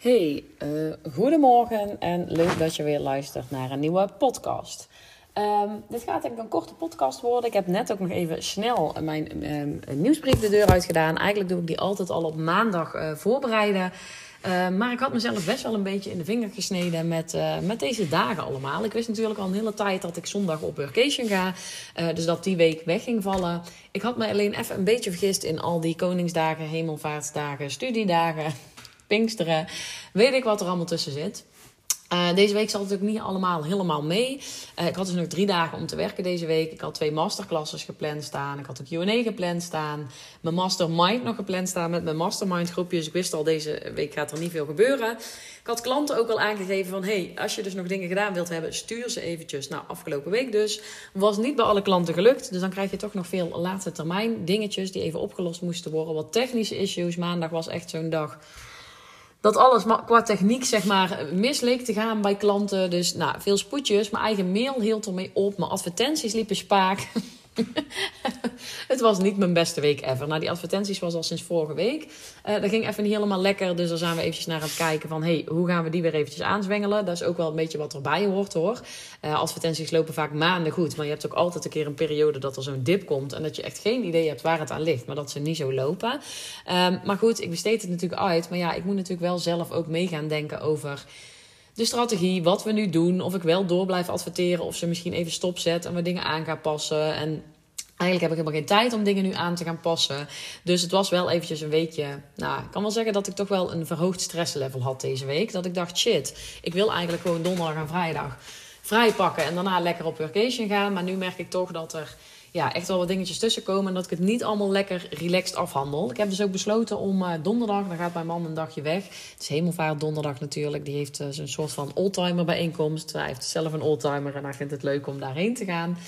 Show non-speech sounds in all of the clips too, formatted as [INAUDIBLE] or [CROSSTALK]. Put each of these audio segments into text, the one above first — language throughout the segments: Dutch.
Hey, uh, goedemorgen en leuk dat je weer luistert naar een nieuwe podcast. Um, dit gaat ik een korte podcast worden. Ik heb net ook nog even snel mijn um, nieuwsbrief de deur uit gedaan. Eigenlijk doe ik die altijd al op maandag uh, voorbereiden. Uh, maar ik had mezelf best wel een beetje in de vinger gesneden met, uh, met deze dagen allemaal. Ik wist natuurlijk al een hele tijd dat ik zondag op vacation ga. Dus dat die week weg ging vallen. Ik had me alleen even een beetje vergist in al die Koningsdagen, Hemelvaartsdagen, studiedagen, Pinksteren. Weet ik wat er allemaal tussen zit. Uh, deze week zat het ook niet allemaal helemaal mee. Uh, ik had dus nog drie dagen om te werken deze week. Ik had twee masterclasses gepland staan. Ik had een Q&A gepland staan. Mijn mastermind nog gepland staan met mijn mastermind groepjes. Dus ik wist al, deze week gaat er niet veel gebeuren. Ik had klanten ook al aangegeven van... hey, als je dus nog dingen gedaan wilt hebben, stuur ze eventjes. Nou, afgelopen week dus. Was niet bij alle klanten gelukt. Dus dan krijg je toch nog veel laatste termijn dingetjes... die even opgelost moesten worden. Wat technische issues. Maandag was echt zo'n dag dat alles qua techniek zeg maar mis leek te gaan bij klanten. Dus nou, veel spoedjes. Mijn eigen mail hield ermee op. Mijn advertenties liepen spaak. [LAUGHS] [LAUGHS] het was niet mijn beste week ever. Nou, die advertenties was al sinds vorige week. Uh, dat ging even niet helemaal lekker. Dus daar zijn we eventjes naar aan het kijken van... hey, hoe gaan we die weer eventjes aanzwengelen? Dat is ook wel een beetje wat erbij hoort, hoor. Uh, advertenties lopen vaak maanden goed. Maar je hebt ook altijd een keer een periode dat er zo'n dip komt... en dat je echt geen idee hebt waar het aan ligt. Maar dat ze niet zo lopen. Um, maar goed, ik besteed het natuurlijk uit. Maar ja, ik moet natuurlijk wel zelf ook mee gaan denken over de strategie, wat we nu doen. Of ik wel door blijf adverteren, of ze misschien even stopzet en we dingen aan gaan passen. En Eigenlijk heb ik helemaal geen tijd om dingen nu aan te gaan passen. Dus het was wel eventjes een weekje. Nou, ik kan wel zeggen dat ik toch wel een verhoogd stresslevel had deze week. Dat ik dacht, shit, ik wil eigenlijk gewoon donderdag en vrijdag vrij pakken. En daarna lekker op vacation gaan. Maar nu merk ik toch dat er ja, echt wel wat dingetjes tussen komen. En dat ik het niet allemaal lekker relaxed afhandel. Ik heb dus ook besloten om uh, donderdag, dan gaat mijn man een dagje weg. Het is hemelvaart donderdag natuurlijk. Die heeft uh, soort van oldtimer bijeenkomst. Hij heeft zelf een oldtimer en hij vindt het leuk om daarheen te gaan.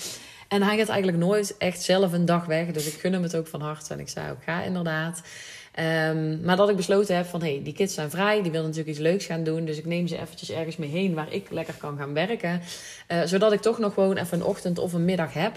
En hij gaat eigenlijk nooit echt zelf een dag weg. Dus ik gun hem het ook van harte. En ik zei ook, ga inderdaad. Um, maar dat ik besloten heb van, hé, hey, die kids zijn vrij. Die willen natuurlijk iets leuks gaan doen. Dus ik neem ze eventjes ergens mee heen waar ik lekker kan gaan werken. Uh, zodat ik toch nog gewoon even een ochtend of een middag heb.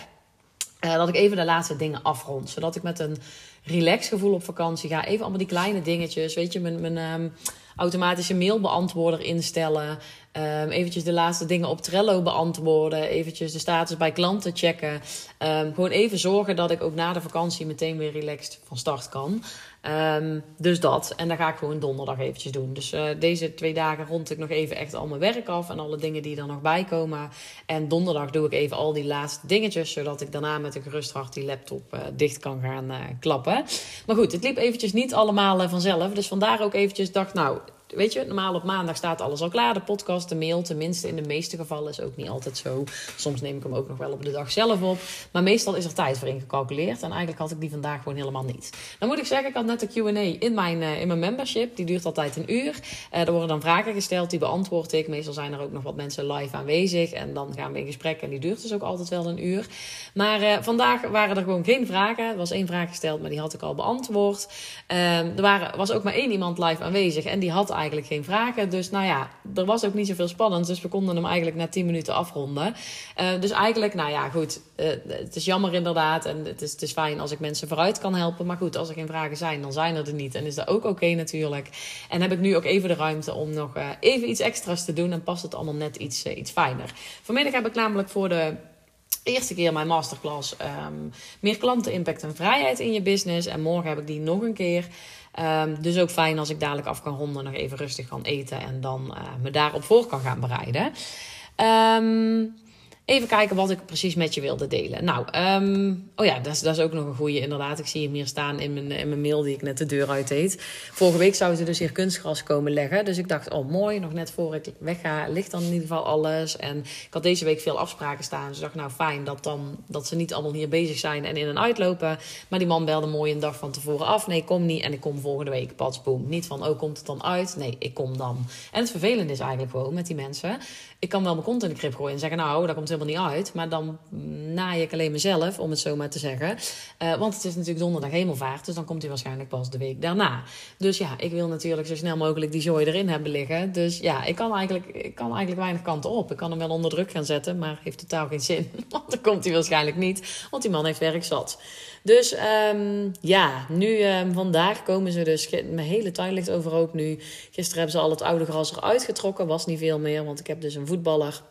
Uh, dat ik even de laatste dingen afrond. Zodat ik met een relax gevoel op vakantie ga. Even allemaal die kleine dingetjes. Weet je, mijn... mijn um, automatische mailbeantwoorder instellen. Um, eventjes de laatste dingen op Trello beantwoorden. Eventjes de status bij klanten checken. Um, gewoon even zorgen dat ik ook na de vakantie meteen weer relaxed van start kan. Um, dus dat. En dan ga ik gewoon donderdag eventjes doen. Dus uh, deze twee dagen rond ik nog even echt al mijn werk af. En alle dingen die er nog bij komen. En donderdag doe ik even al die laatste dingetjes. Zodat ik daarna met een gerust hart die laptop uh, dicht kan gaan uh, klappen. Maar goed, het liep eventjes niet allemaal vanzelf. Dus vandaar ook eventjes dacht, nou weet je, normaal op maandag staat alles al klaar. De podcast, de mail, tenminste in de meeste gevallen is ook niet altijd zo. Soms neem ik hem ook nog wel op de dag zelf op. Maar meestal is er tijd voor ingecalculeerd. En eigenlijk had ik die vandaag gewoon helemaal niet. Dan moet ik zeggen, ik had net de Q&A in mijn, uh, in mijn membership. Die duurt altijd een uur. Uh, er worden dan vragen gesteld, die beantwoord ik. Meestal zijn er ook nog wat mensen live aanwezig. En dan gaan we in gesprek en die duurt dus ook altijd wel een uur. Maar uh, vandaag waren er gewoon geen vragen. Er was één vraag gesteld, maar die had ik al beantwoord. er waren, was ook maar één iemand live aanwezig. En die had eigenlijk geen vragen. Dus nou ja, er was ook niet zoveel spannend. Dus we konden hem eigenlijk na 10 minuten afronden. Uh, dus eigenlijk, nou ja, goed. Uh, het is jammer inderdaad. En het is, het is fijn als ik mensen vooruit kan helpen. Maar goed, als er geen vragen zijn, dan zijn er er niet. En is dat ook oké natuurlijk. En heb ik nu ook even de ruimte om nog uh, even iets extra's te doen. En past het allemaal net iets, iets fijner. Vanmiddag heb ik namelijk voor de eerste keer mijn masterclass um, meer klanten, impact en vrijheid in je business. En morgen heb ik die nog een keer. Um, dus ook fijn als ik dadelijk af kan ronden, nog even rustig kan eten en dan uh, me daarop voor kan gaan bereiden. Um, Even kijken wat ik precies met je wilde delen. Nou, um, oh ja, dat is, dat is ook nog een goede inderdaad. Ik zie hem hier staan in mijn, in mijn mail die ik net de deur uit deed. Vorige week zouden ze dus hier kunstgras komen leggen. Dus ik dacht, oh mooi, nog net voor ik wegga ligt dan in ieder geval alles. En ik had deze week veel afspraken staan. Dus ik dacht, nou fijn dat, dan, dat ze niet allemaal hier bezig zijn en in en uitlopen. Maar die man belde mooi een dag van tevoren af. Nee, kom niet en ik kom volgende week. Pas, boom. Niet van, oh komt het dan uit? Nee, ik kom dan. En het vervelende is eigenlijk gewoon met die mensen. Ik kan wel mijn kont in de krip gooien en zeggen, nou, dat komt helemaal helemaal niet uit. Maar dan naai ik alleen mezelf, om het zo maar te zeggen. Uh, want het is natuurlijk donderdag hemelvaart. Dus dan komt hij waarschijnlijk pas de week daarna. Dus ja, ik wil natuurlijk zo snel mogelijk die zooi erin hebben liggen. Dus ja, ik kan eigenlijk, ik kan eigenlijk weinig kanten op. Ik kan hem wel onder druk gaan zetten, maar heeft totaal geen zin. [LAUGHS] Want dan komt hij waarschijnlijk niet. Want die man heeft werk zat. Dus um, ja, nu um, vandaag komen ze dus. Mijn hele tuin ligt overhoop nu. Gisteren hebben ze al het oude gras eruit getrokken. Was niet veel meer, want ik heb dus een voetballer.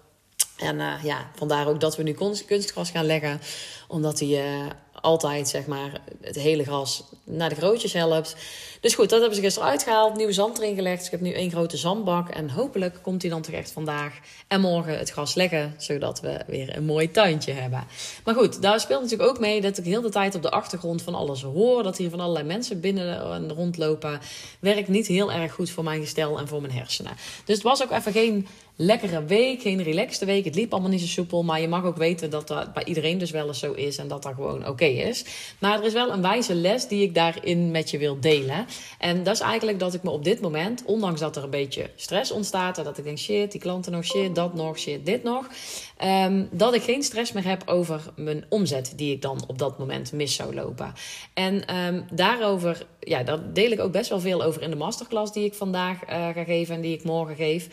En uh, ja, vandaar ook dat we nu kunstgras gaan leggen. Omdat hij uh, altijd zeg maar, het hele gras naar de grootjes helpt. Dus goed, dat hebben ze gisteren uitgehaald. Nieuwe zand erin gelegd. Dus ik heb nu één grote zandbak. En hopelijk komt hij dan toch echt vandaag en morgen het gras leggen. Zodat we weer een mooi tuintje hebben. Maar goed, daar speelt natuurlijk ook mee dat ik heel de tijd op de achtergrond van alles hoor. Dat hier van allerlei mensen binnen en rondlopen. Werkt niet heel erg goed voor mijn gestel en voor mijn hersenen. Dus het was ook even geen lekkere week, geen relaxte week. Het liep allemaal niet zo soepel. Maar je mag ook weten dat dat bij iedereen dus wel eens zo is. En dat dat gewoon oké is. Maar er is wel een wijze les die ik daarin met je wil delen. En dat is eigenlijk dat ik me op dit moment, ondanks dat er een beetje stress ontstaat. En dat ik denk, shit, die klanten nog, shit, dat nog, shit, dit nog. Um, dat ik geen stress meer heb over mijn omzet die ik dan op dat moment mis zou lopen. En um, daarover, ja, daar deel ik ook best wel veel over in de masterclass die ik vandaag uh, ga geven en die ik morgen geef.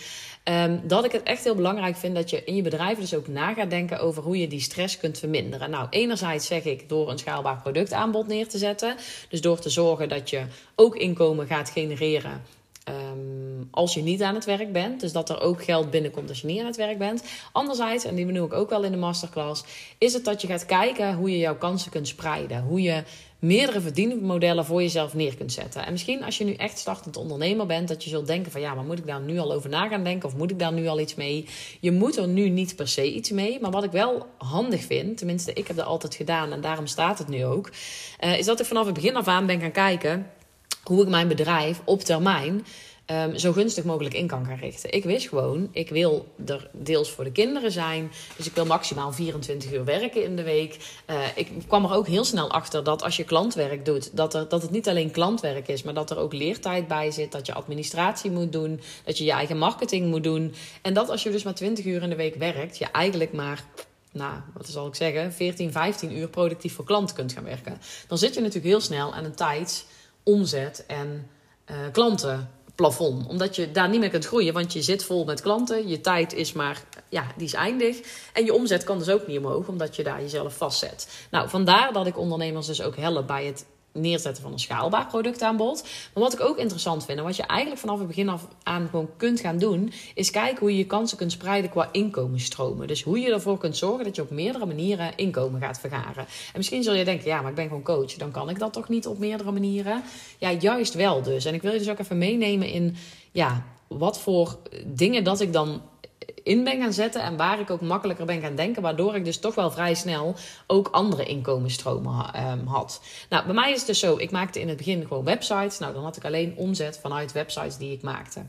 Um, dat ik het echt heel belangrijk vind dat je in je bedrijf dus ook na gaat denken over hoe je die stress kunt verminderen. Nou, enerzijds zeg ik door een schaalbaar productaanbod neer te zetten. Dus door te zorgen dat je ook inkomen gaat genereren als je niet aan het werk bent. Dus dat er ook geld binnenkomt als je niet aan het werk bent. Anderzijds, en die benoem ik ook wel in de masterclass, is het dat je gaat kijken hoe je jouw kansen kunt spreiden. Hoe je meerdere verdienmodellen voor jezelf neer kunt zetten. En misschien als je nu echt startend ondernemer bent, dat je zult denken van ja, maar moet ik daar nu al over na gaan denken of moet ik daar nu al iets mee? Je moet er nu niet per se iets mee, maar wat ik wel handig vind, tenminste ik heb dat altijd gedaan en daarom staat het nu ook, uh, is dat ik vanaf het begin af aan ben gaan kijken hoe ik mijn bedrijf op termijn um, zo gunstig mogelijk in kan gaan richten. Ik wist gewoon, ik wil er deels voor de kinderen zijn. Dus ik wil maximaal 24 uur werken in de week. Uh, ik kwam er ook heel snel achter dat als je klantwerk doet, dat, er, dat het niet alleen klantwerk is, maar dat er ook leertijd bij zit. Dat je administratie moet doen, dat je je eigen marketing moet doen. En dat als je dus maar 20 uur in de week werkt, je eigenlijk maar nou, wat zal ik zeggen, 14, 15 uur productief voor klanten kunt gaan werken. Dan zit je natuurlijk heel snel aan een tijd omzet en uh, klantenplafond. Omdat je daar niet meer kunt groeien, want je zit vol met klanten. Je tijd is maar, ja, die is eindig. En je omzet kan dus ook niet omhoog, omdat je daar jezelf vastzet. Nou, vandaar dat ik ondernemers dus ook help bij het neerzetten van een schaalbaar productaanbod. Maar wat ik ook interessant vind en wat je eigenlijk vanaf het begin af aan gewoon kunt gaan doen, is kijken hoe je je kansen kunt spreiden qua inkomensstromen. Dus hoe je ervoor kunt zorgen dat je op meerdere manieren inkomen gaat vergaren. En misschien zul je denken, ja, maar ik ben gewoon coach, dan kan ik dat toch niet op meerdere manieren? Ja, juist wel dus. En ik wil je dus ook even meenemen in, ja, wat voor dingen dat ik dan in ben gaan zetten en waar ik ook makkelijker ben gaan denken, waardoor ik dus toch wel vrij snel ook andere inkomensstromen um, had. Nou, bij mij is het dus zo, ik maakte in het begin gewoon websites. Nou, dan had ik alleen omzet vanuit websites die ik maakte.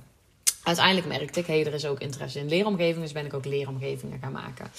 Uiteindelijk merkte ik, hé, hey, er is ook interesse in leeromgevingen, dus ben ik ook leeromgevingen gaan maken.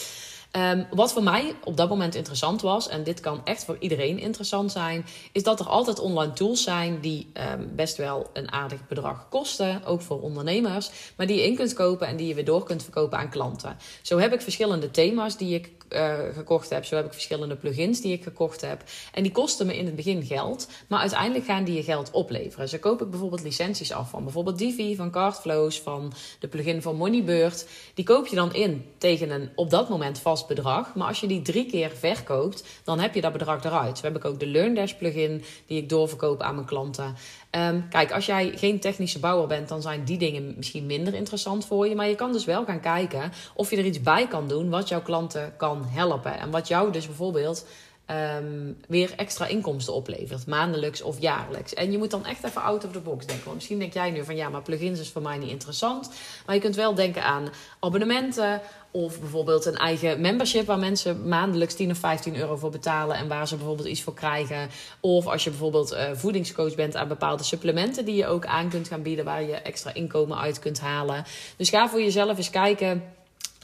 Um, wat voor mij op dat moment interessant was, en dit kan echt voor iedereen interessant zijn, is dat er altijd online tools zijn die um, best wel een aardig bedrag kosten, ook voor ondernemers, maar die je in kunt kopen en die je weer door kunt verkopen aan klanten. Zo heb ik verschillende thema's die ik uh, gekocht heb. Zo heb ik verschillende plugins die ik gekocht heb. En die kosten me in het begin geld, maar uiteindelijk gaan die je geld opleveren. Zo koop ik bijvoorbeeld licenties af van bijvoorbeeld Divi, van Cardflows, van de plugin van Moneybird. Die koop je dan in tegen een op dat moment vast bedrag. Maar als je die drie keer verkoopt, dan heb je dat bedrag eruit. Zo heb ik ook de LearnDash plugin die ik doorverkoop aan mijn klanten. Um, kijk, als jij geen technische bouwer bent, dan zijn die dingen misschien minder interessant voor je. Maar je kan dus wel gaan kijken of je er iets bij kan doen wat jouw klanten kan helpen. En wat jou dus bijvoorbeeld um, weer extra inkomsten oplevert, maandelijks of jaarlijks. En je moet dan echt even out of the box denken. Want misschien denk jij nu van ja, maar plugins is voor mij niet interessant. Maar je kunt wel denken aan abonnementen of bijvoorbeeld een eigen membership waar mensen maandelijks 10 of 15 euro voor betalen en waar ze bijvoorbeeld iets voor krijgen. Of als je bijvoorbeeld uh, voedingscoach bent aan bepaalde supplementen die je ook aan kunt gaan bieden waar je extra inkomen uit kunt halen. Dus ga voor jezelf eens kijken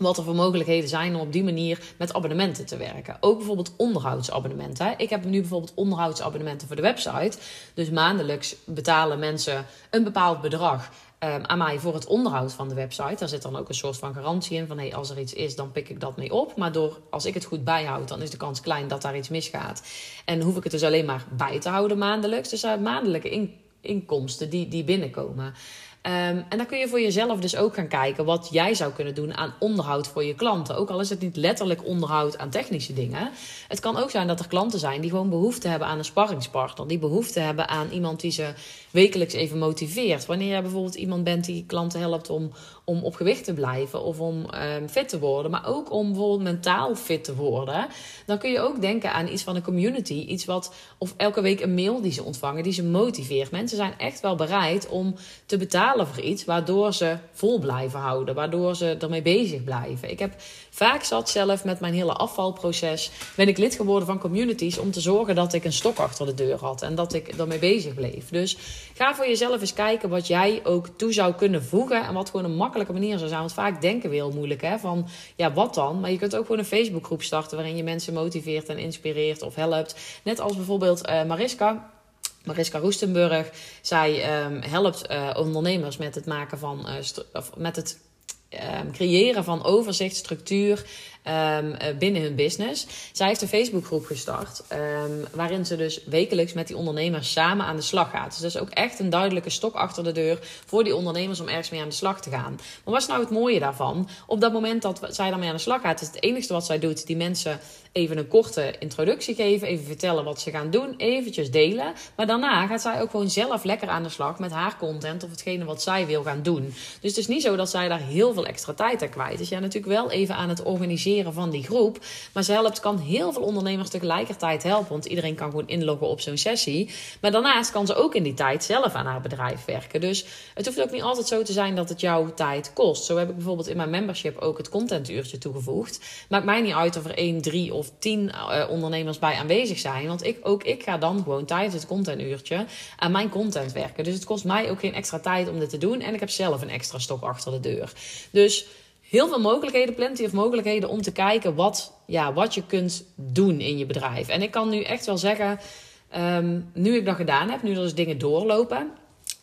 wat er voor mogelijkheden zijn om op die manier met abonnementen te werken. Ook bijvoorbeeld onderhoudsabonnementen. Ik heb nu bijvoorbeeld onderhoudsabonnementen voor de website. Dus maandelijks betalen mensen een bepaald bedrag. um, aan mij voor het onderhoud van de website. Daar zit dan ook een soort van garantie in van hey, als er iets is, dan pik ik dat mee op. Maar door, als ik het goed bijhoud, dan is de kans klein dat daar iets misgaat. En hoef ik het dus alleen maar bij te houden maandelijks. Dus uh, maandelijke inkomsten die, die binnenkomen. Um, en dan kun je voor jezelf dus ook gaan kijken wat jij zou kunnen doen aan onderhoud voor je klanten. Ook al is het niet letterlijk onderhoud aan technische dingen. Het kan ook zijn dat er klanten zijn die gewoon behoefte hebben aan een sparringspartner. Die behoefte hebben aan iemand die ze wekelijks even motiveert. Wanneer jij bijvoorbeeld iemand bent die klanten helpt om, om op gewicht te blijven of om um, fit te worden, maar ook om bijvoorbeeld mentaal fit te worden, dan kun je ook denken aan iets van een community. Iets wat, of elke week een mail die ze ontvangen, die ze motiveert. Mensen zijn echt wel bereid om te betalen iets, waardoor ze vol blijven houden, waardoor ze ermee bezig blijven. Ik heb vaak zat zelf met mijn hele afvalproces, ben ik lid geworden van communities om te zorgen dat ik een stok achter de deur had en dat ik ermee bezig bleef. Dus ga voor jezelf eens kijken wat jij ook toe zou kunnen voegen en wat gewoon een makkelijke manier zou zijn. Want vaak denken we heel moeilijk hè, van ja, wat dan? Maar je kunt ook gewoon een Facebookgroep starten waarin je mensen motiveert en inspireert of helpt. Net als bijvoorbeeld uh, Mariska. Mariska Roestenburg. Zij um, helpt uh, ondernemers met het maken van uh, of met het um, creëren van overzicht, structuur um, binnen hun business. Zij heeft een Facebookgroep gestart, um, waarin ze dus wekelijks met die ondernemers samen aan de slag gaat. Dus dat is ook echt een duidelijke stok achter de deur voor die ondernemers om ergens mee aan de slag te gaan. Maar wat is nou het mooie daarvan? Op dat moment dat zij daarmee aan de slag gaat, is het enige wat zij doet, die mensen even een korte introductie geven, even vertellen wat ze gaan doen, eventjes delen. Maar daarna gaat zij ook gewoon zelf lekker aan de slag met haar content of hetgene wat zij wil gaan doen. Dus het is niet zo dat zij daar heel veel extra tijd aan kwijt is. Ja, natuurlijk wel even aan het organiseren van die groep. Maar ze helpt, kan heel veel ondernemers tegelijkertijd helpen. Want iedereen kan gewoon inloggen op zo'n sessie. Maar daarnaast kan ze ook in die tijd zelf aan haar bedrijf werken. Dus het hoeft ook niet altijd zo te zijn dat het jouw tijd kost. Zo heb ik bijvoorbeeld in mijn membership ook het contentuurtje toegevoegd. Maakt mij niet uit of er 1, 3 of 10 uh, ondernemers bij aanwezig zijn. Want ik, ook ik ga dan gewoon tijdens het contentuurtje aan mijn content werken. Dus het kost mij ook geen extra tijd om dit te doen. En ik heb zelf een extra stok achter de deur. Dus heel veel mogelijkheden, plenty of mogelijkheden om te kijken wat, ja, wat je kunt doen in je bedrijf. En ik kan nu echt wel zeggen, um, nu ik dat gedaan heb, nu er dus dingen doorlopen,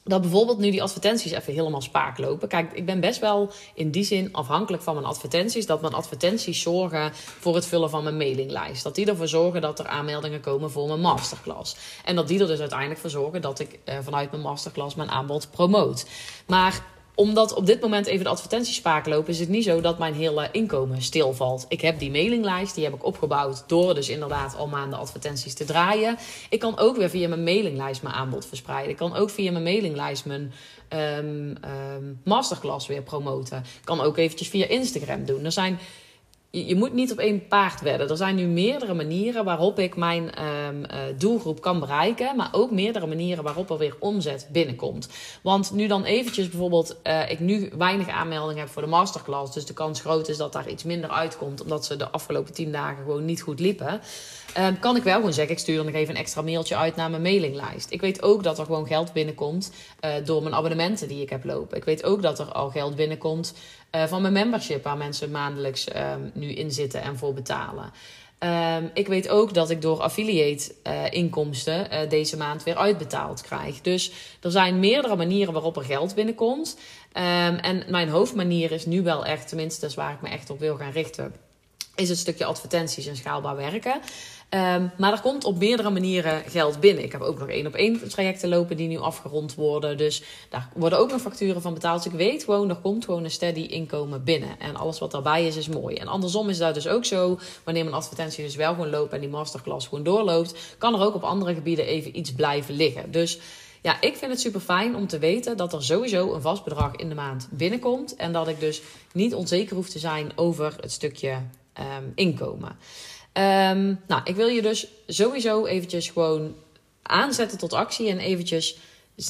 dat bijvoorbeeld nu die advertenties even helemaal spaak lopen. Kijk, ik ben best wel in die zin afhankelijk van mijn advertenties. Dat mijn advertenties zorgen voor het vullen van mijn mailinglijst. Dat die ervoor zorgen dat er aanmeldingen komen voor mijn masterclass. En dat die er dus uiteindelijk voor zorgen dat ik eh, vanuit mijn masterclass mijn aanbod promoot. Maar omdat op dit moment even de advertenties spaak lopen, is het niet zo dat mijn hele inkomen stilvalt. Ik heb die mailinglijst, die heb ik opgebouwd door dus inderdaad al maanden advertenties te draaien. Ik kan ook weer via mijn mailinglijst mijn aanbod verspreiden. Ik kan ook via mijn mailinglijst mijn um, um, masterclass weer promoten. Ik kan ook eventjes via Instagram doen. Er zijn je, moet niet op één paard wedden. Er zijn nu meerdere manieren waarop ik mijn um, uh, doelgroep kan bereiken. Maar ook meerdere manieren waarop er weer omzet binnenkomt. Want nu dan eventjes bijvoorbeeld, uh, ik nu weinig aanmeldingen heb voor de masterclass. Dus de kans groot is dat daar iets minder uitkomt. Omdat ze de afgelopen tien dagen gewoon niet goed liepen. Um, kan ik wel gewoon zeggen, ik stuur nog even een extra mailtje uit naar mijn mailinglijst. Ik weet ook dat er gewoon geld binnenkomt uh, door mijn abonnementen die ik heb lopen. Ik weet ook dat er al geld binnenkomt uh, van mijn membership, waar mensen maandelijks um, nu in zitten en voor betalen. Um, ik weet ook dat ik door affiliate uh, inkomsten uh, deze maand weer uitbetaald krijg. Dus er zijn meerdere manieren waarop er geld binnenkomt. Um, en mijn hoofdmanier is nu wel echt, tenminste, dat is waar ik me echt op wil gaan richten, is het stukje advertenties en schaalbaar werken. Um, maar er komt op meerdere manieren geld binnen. Ik heb ook nog één op één trajecten lopen die nu afgerond worden. Dus daar worden ook nog facturen van betaald. Dus ik weet gewoon, er komt gewoon een steady inkomen binnen. En alles wat daarbij is, is mooi. En andersom is dat dus ook zo. Wanneer mijn advertentie dus wel gewoon loopt en die masterclass gewoon doorloopt, kan er ook op andere gebieden even iets blijven liggen. Dus ja, ik vind het super fijn om te weten dat er sowieso een vast bedrag in de maand binnenkomt. En dat ik dus niet onzeker hoef te zijn over het stukje um, inkomen. Um, nou, ik wil je dus sowieso eventjes gewoon aanzetten tot actie en eventjes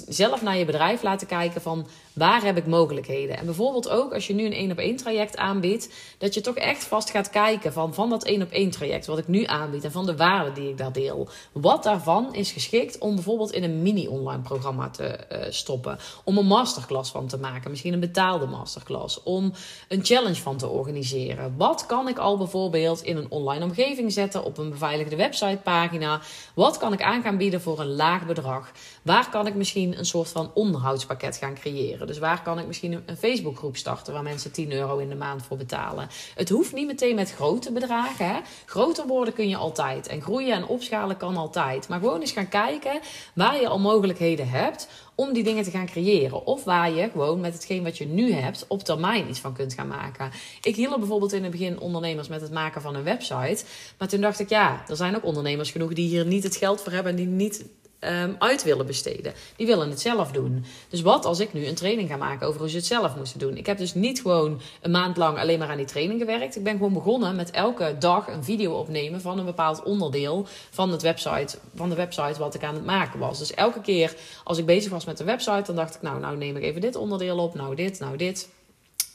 zelf naar je bedrijf laten kijken van waar heb ik mogelijkheden. En bijvoorbeeld ook als je nu een één op één traject aanbiedt, dat je toch echt vast gaat kijken van, van dat één op één traject wat ik nu aanbied en van de waarde die ik daar deel. Wat daarvan is geschikt om bijvoorbeeld in een mini online programma te uh, stoppen. Om een masterclass van te maken, misschien een betaalde masterclass. Om een challenge van te organiseren. Wat kan ik al bijvoorbeeld in een online omgeving zetten op een beveiligde websitepagina? Wat kan ik aan gaan bieden voor een laag bedrag? Waar kan ik misschien een soort van onderhoudspakket gaan creëren? Dus waar kan ik misschien een Facebookgroep starten waar mensen 10 euro in de maand voor betalen? Het hoeft niet meteen met grote bedragen. Hè? Groter worden kun je altijd. En groeien en opschalen kan altijd. Maar gewoon eens gaan kijken waar je al mogelijkheden hebt om die dingen te gaan creëren. Of waar je gewoon met hetgeen wat je nu hebt op termijn iets van kunt gaan maken. Ik hielp bijvoorbeeld in het begin ondernemers met het maken van een website. Maar toen dacht ik, ja, er zijn ook ondernemers genoeg die hier niet het geld voor hebben en die niet um, uit willen besteden. Die willen het zelf doen. Dus wat als ik nu een training ga maken over hoe ze het zelf moesten doen? Ik heb dus niet gewoon een maand lang alleen maar aan die training gewerkt. Ik ben gewoon begonnen met elke dag een video opnemen van een bepaald onderdeel van, het website, van de website wat ik aan het maken was. Dus elke keer als ik bezig was met de website, dan dacht ik, nou, nou neem ik even dit onderdeel op, nou dit, nou dit.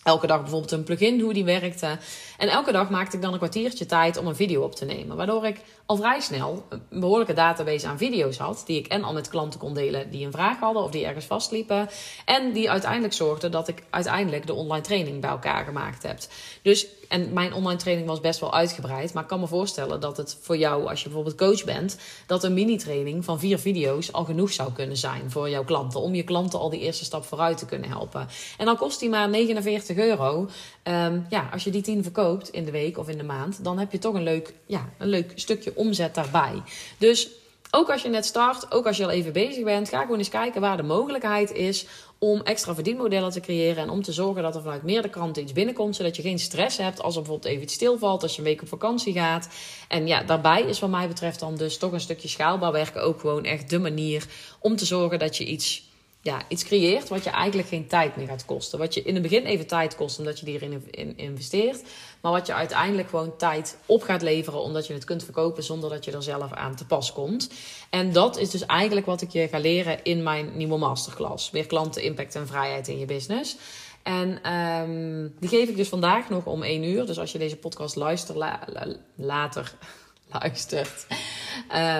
Elke dag bijvoorbeeld een plugin, hoe die werkte. En elke dag maakte ik dan een kwartiertje tijd om een video op te nemen. Waardoor ik al vrij snel een behoorlijke database aan video's had. Die ik en al met klanten kon delen die een vraag hadden of die ergens vastliepen. En die uiteindelijk zorgden dat ik uiteindelijk de online training bij elkaar gemaakt heb. Dus, en mijn online training was best wel uitgebreid. Maar ik kan me voorstellen dat het voor jou, als je bijvoorbeeld coach bent, dat een mini-training van vier video's al genoeg zou kunnen zijn voor jouw klanten. Om je klanten al die eerste stap vooruit te kunnen helpen. En dan kost die maar 49 euro. Ehm, ja, als je die 10 verkoopt in de week of in de maand, dan heb je toch een leuk, ja, een leuk stukje omzet daarbij. Dus ook als je net start, ook als je al even bezig bent, ga gewoon eens kijken waar de mogelijkheid is om extra verdienmodellen te creëren en om te zorgen dat er vanuit meerdere kanten iets binnenkomt, zodat je geen stress hebt als er bijvoorbeeld even iets stilvalt, als je een week op vakantie gaat. En ja, daarbij is wat mij betreft dan dus toch een stukje schaalbaar werken ook gewoon echt de manier om te zorgen dat je iets ja, iets creëert wat je eigenlijk geen tijd meer gaat kosten. Wat je in het begin even tijd kost omdat je erin in investeert. Maar wat je uiteindelijk gewoon tijd op gaat leveren omdat je het kunt verkopen zonder dat je er zelf aan te pas komt. En dat is dus eigenlijk wat ik je ga leren in mijn nieuwe masterclass. Weer klanten, impact en vrijheid in je business. En um, die geef ik dus vandaag nog om 1 uur. Dus als je deze podcast luistert later luistert,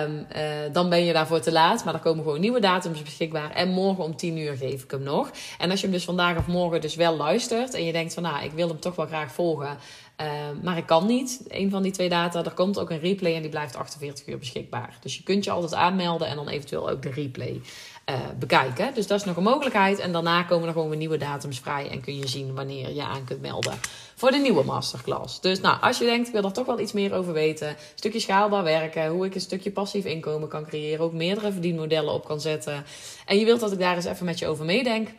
um, uh, dan ben je daarvoor te laat. Maar er komen gewoon nieuwe datums beschikbaar. En morgen om 10 uur geef ik hem nog. En als je hem dus vandaag of morgen dus wel luistert en je denkt van nou, ik wil hem toch wel graag volgen. Uh, maar ik kan niet. Een van die twee data. Er komt ook een replay en die blijft 48 uur beschikbaar. Dus je kunt je altijd aanmelden en dan eventueel ook de replay uh, bekijken. Dus dat is nog een mogelijkheid. En daarna komen er gewoon weer nieuwe datums vrij en kun je zien wanneer je aan kunt melden voor de nieuwe masterclass. Dus nou, als je denkt, ik wil er toch wel iets meer over weten, stukje schaalbaar werken, hoe ik een stukje passief inkomen kan creëren, ook meerdere verdienmodellen op kan zetten. En je wilt dat ik daar eens even met je over meedenk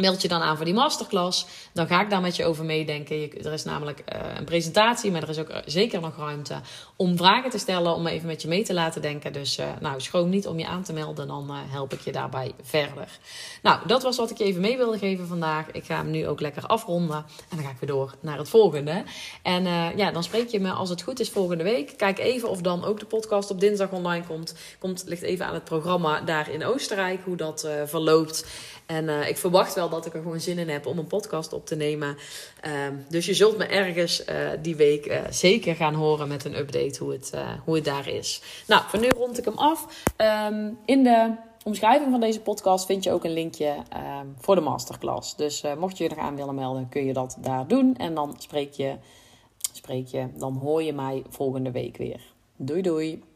meld je dan aan voor die masterclass. Dan ga ik daar met je over meedenken. Er is namelijk uh, een presentatie, maar er is ook zeker nog ruimte om vragen te stellen, om even met je mee te laten denken. Dus uh, nou, schroom niet om je aan te melden, dan help ik je daarbij verder. Nou, dat was wat ik je even mee wilde geven vandaag. Ik ga hem nu ook lekker afronden en dan ga ik weer door naar het volgende. En ja, dan spreek je me als het goed is volgende week. Kijk even of dan ook de podcast op dinsdag online komt. Komt ligt even aan het programma daar in Oostenrijk, hoe dat verloopt. En ik verwacht wel dat ik er gewoon zin in heb om een podcast op te nemen. Uh, dus je zult me ergens uh, die week uh, zeker gaan horen met een update hoe het, hoe het daar is. Nou, voor nu rond ik hem af. Um, in de omschrijving van deze podcast vind je ook een linkje um, voor de masterclass. Dus mocht je je aan willen melden, kun je dat daar doen. En dan spreek je, spreek je, dan hoor je mij volgende week weer. Doei doei!